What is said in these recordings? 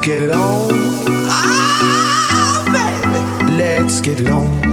Get it on. Ah, baby. Let's get it on.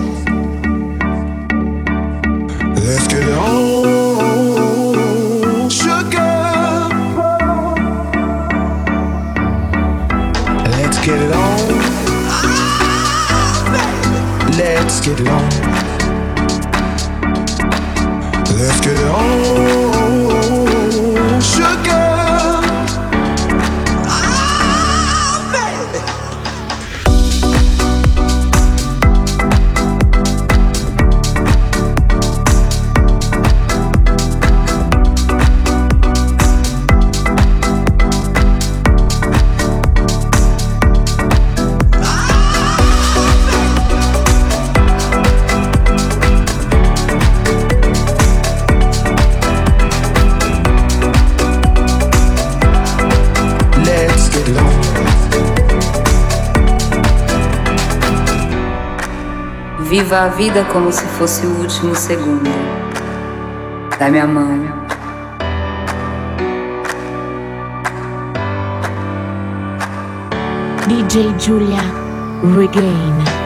Viva a vida como se fosse o último segundo. Dá-me a mão. DJ Julia Regain.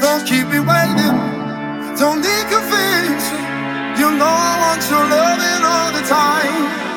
Don't keep me waiting. Don't need convincing. You know I want your loving all the time.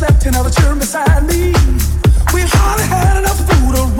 slept in other chair beside me. We hardly had enough food around.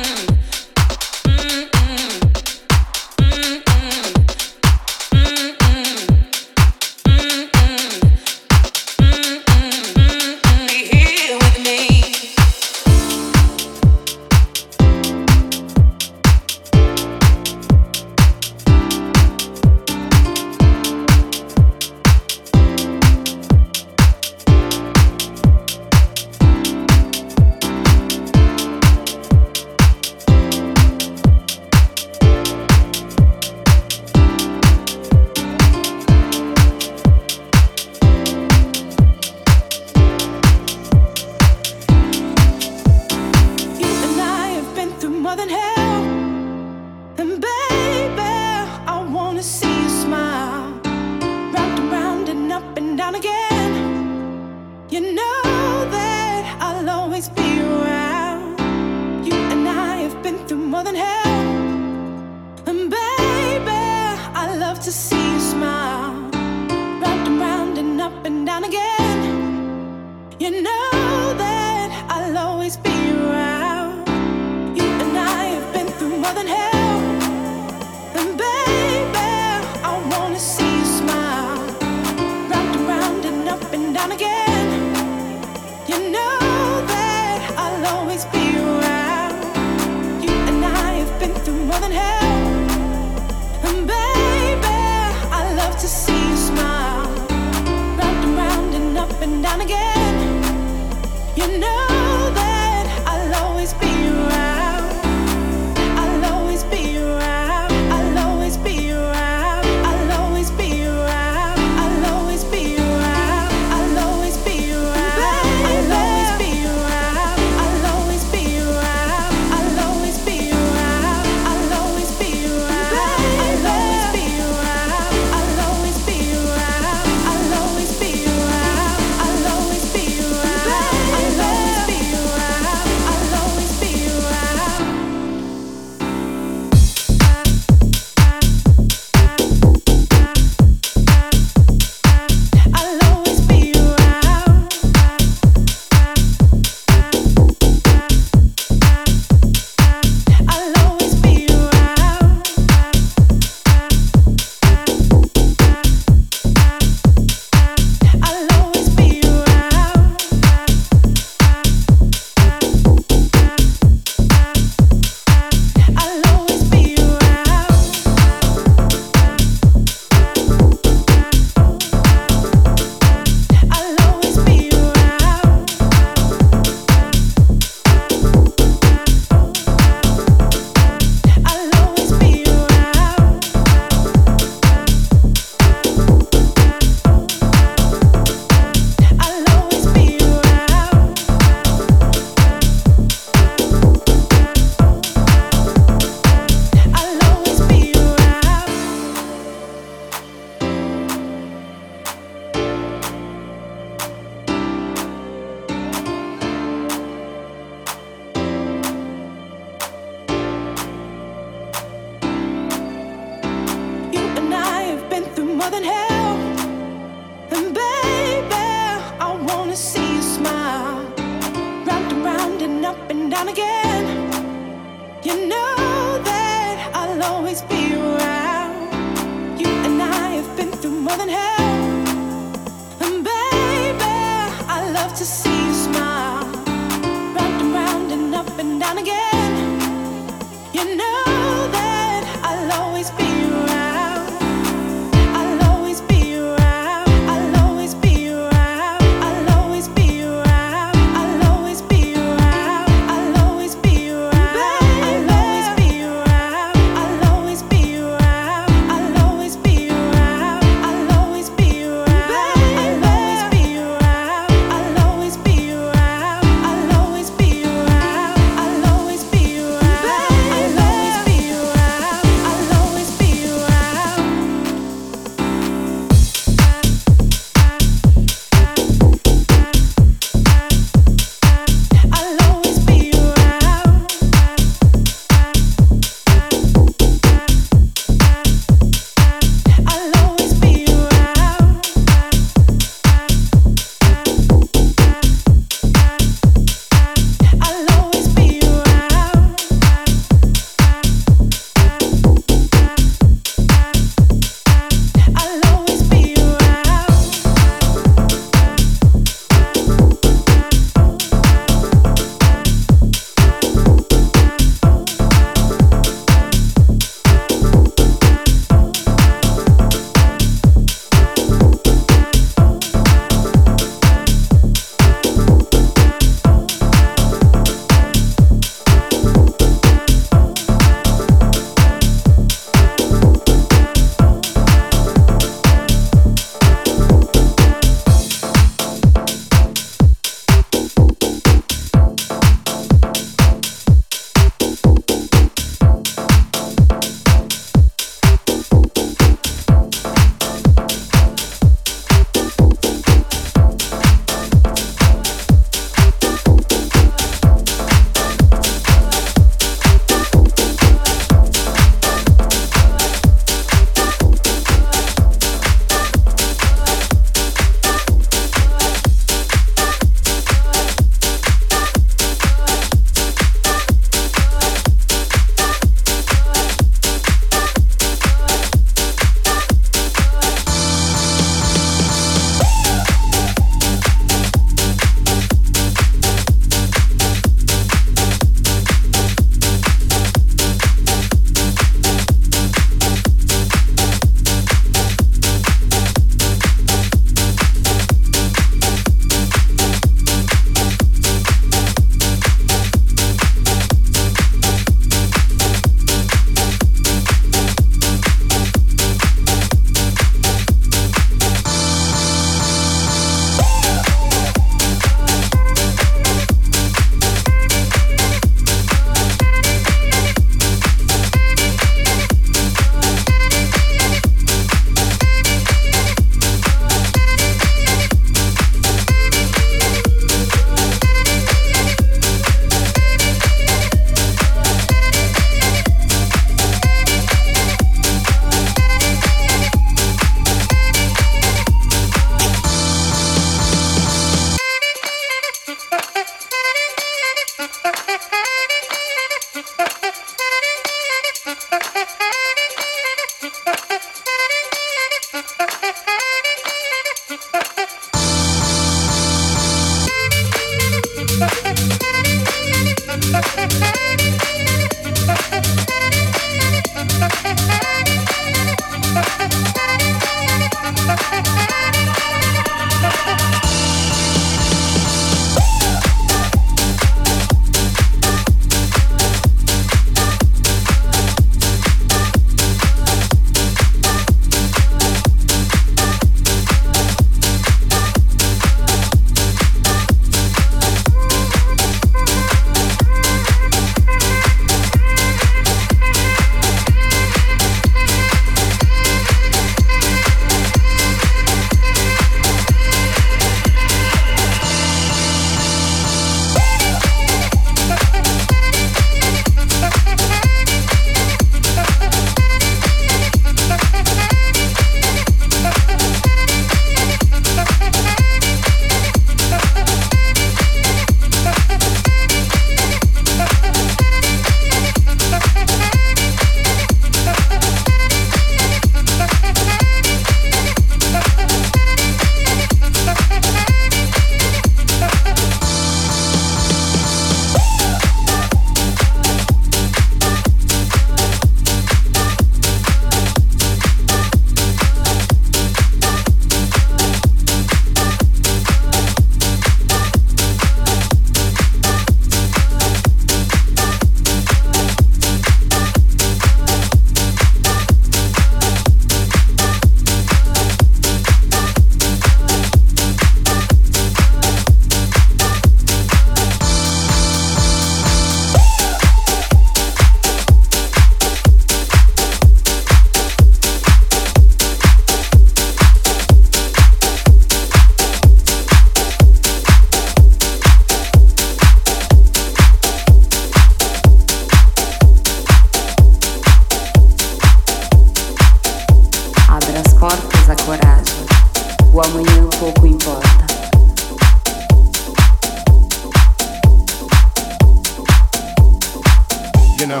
You know,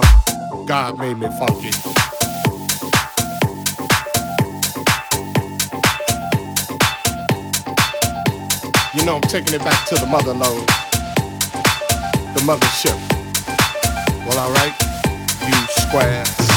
God made me funky. You know, I'm taking it back to the motherlode, the mothership. Well, alright, you squares.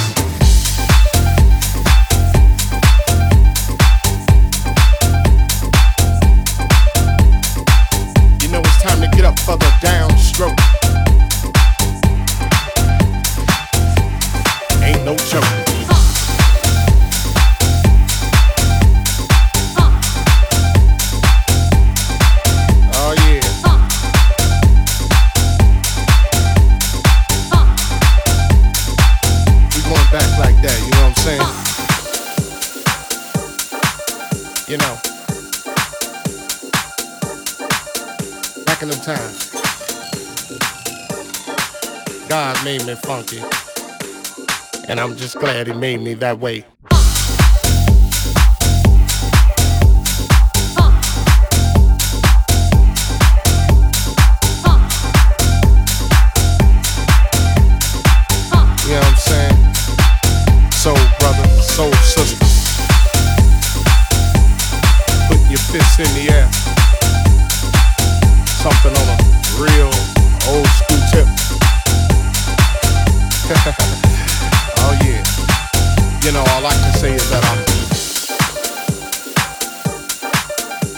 Made funky. And I'm just glad he made me that way.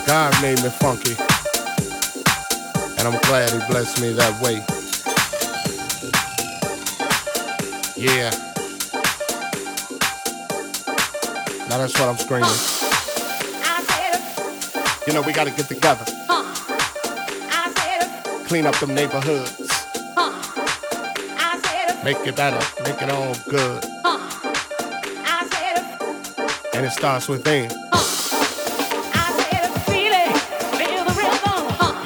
God made me funky. And I'm glad he blessed me that way. Yeah. Now that's what I'm screaming. You know, we gotta get together. Clean up them neighborhoods. Make it better, make it all good. And it starts within.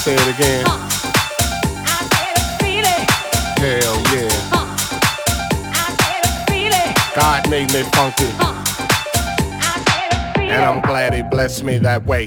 say it again? Hell yeah. God made me funky. And I'm glad he blessed me that way.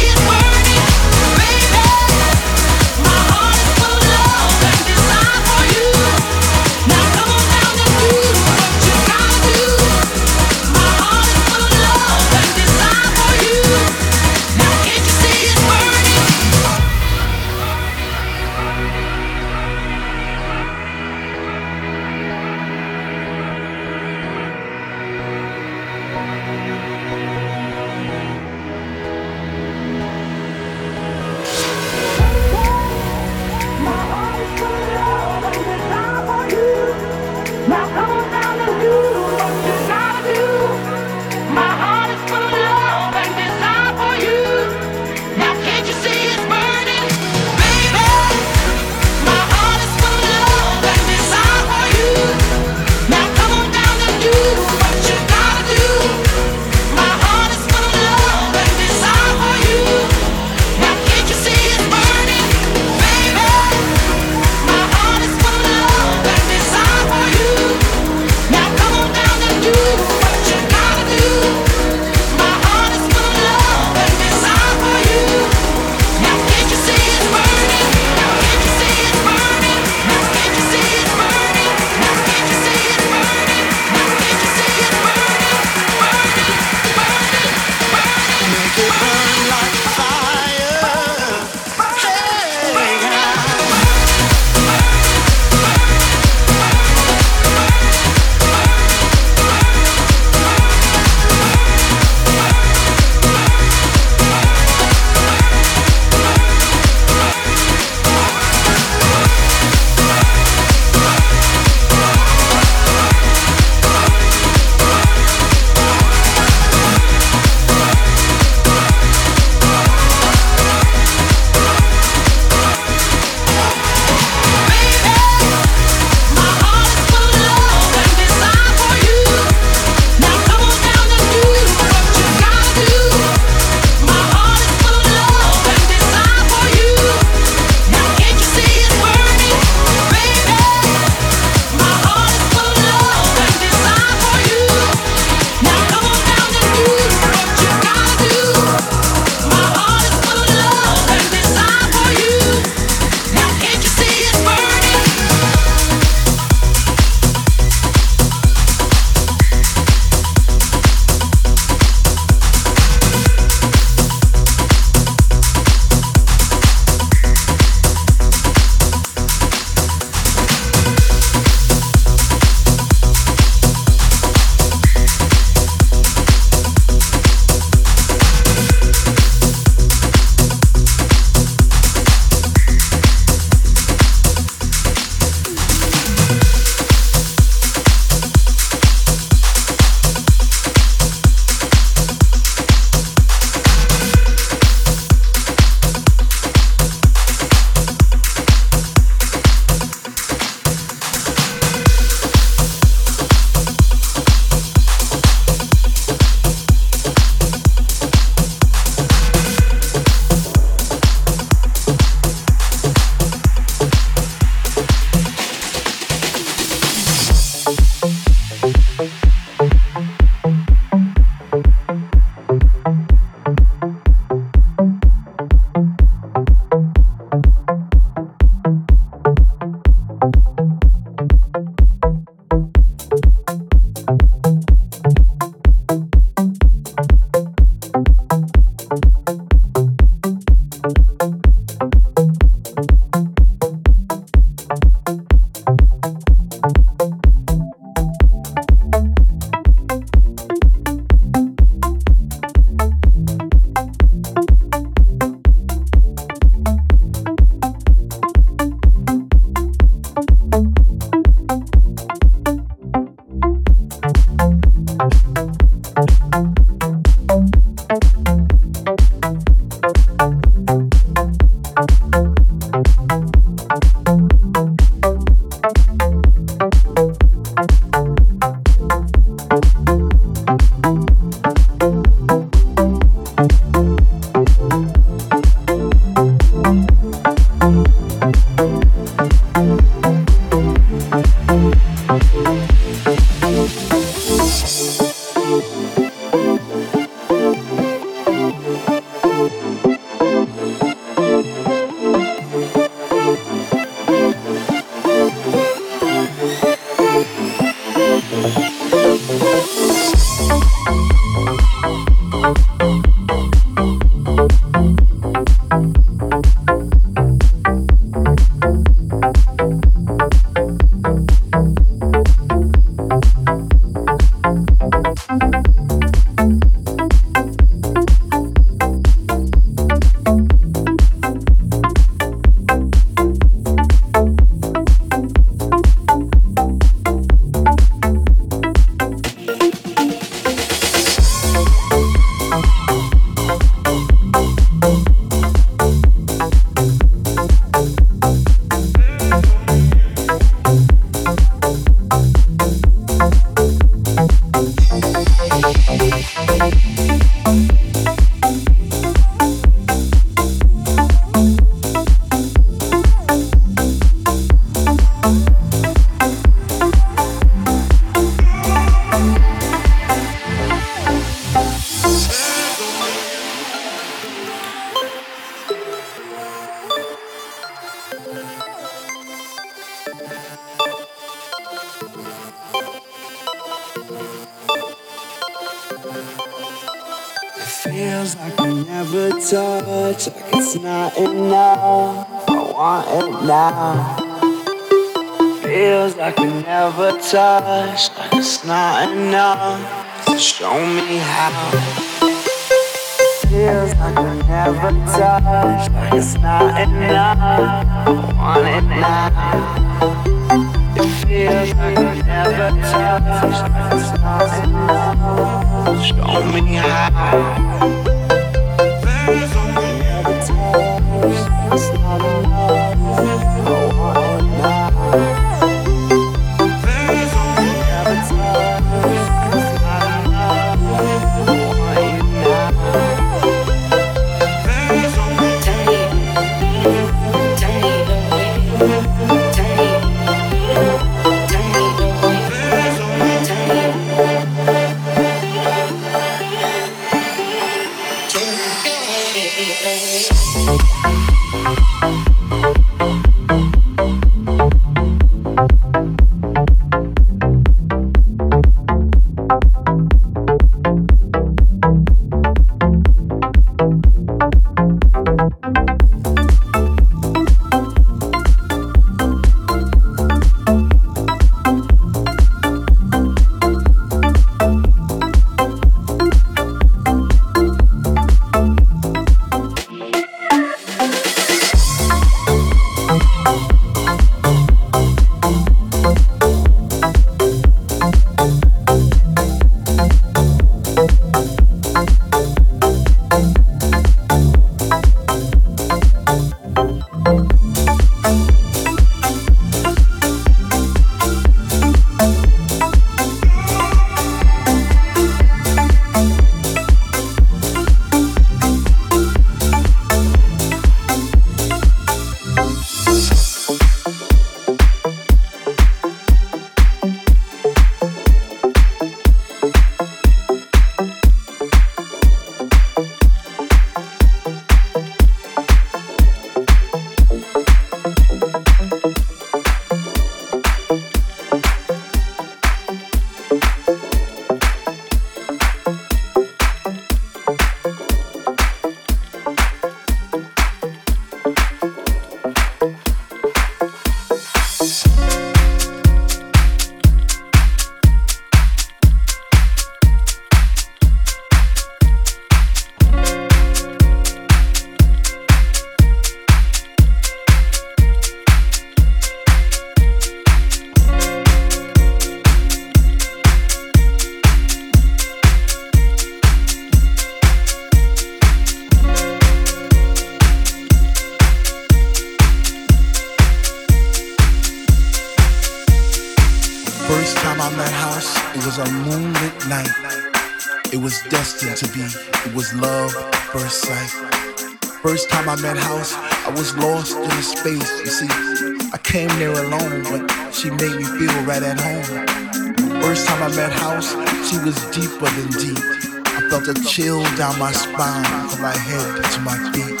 my spine from my head to my feet.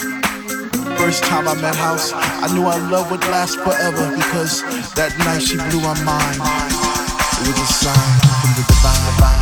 First time I met House, I knew our love would last forever because that night she blew my mind. It was a sign from the divine.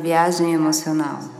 viagem emocional.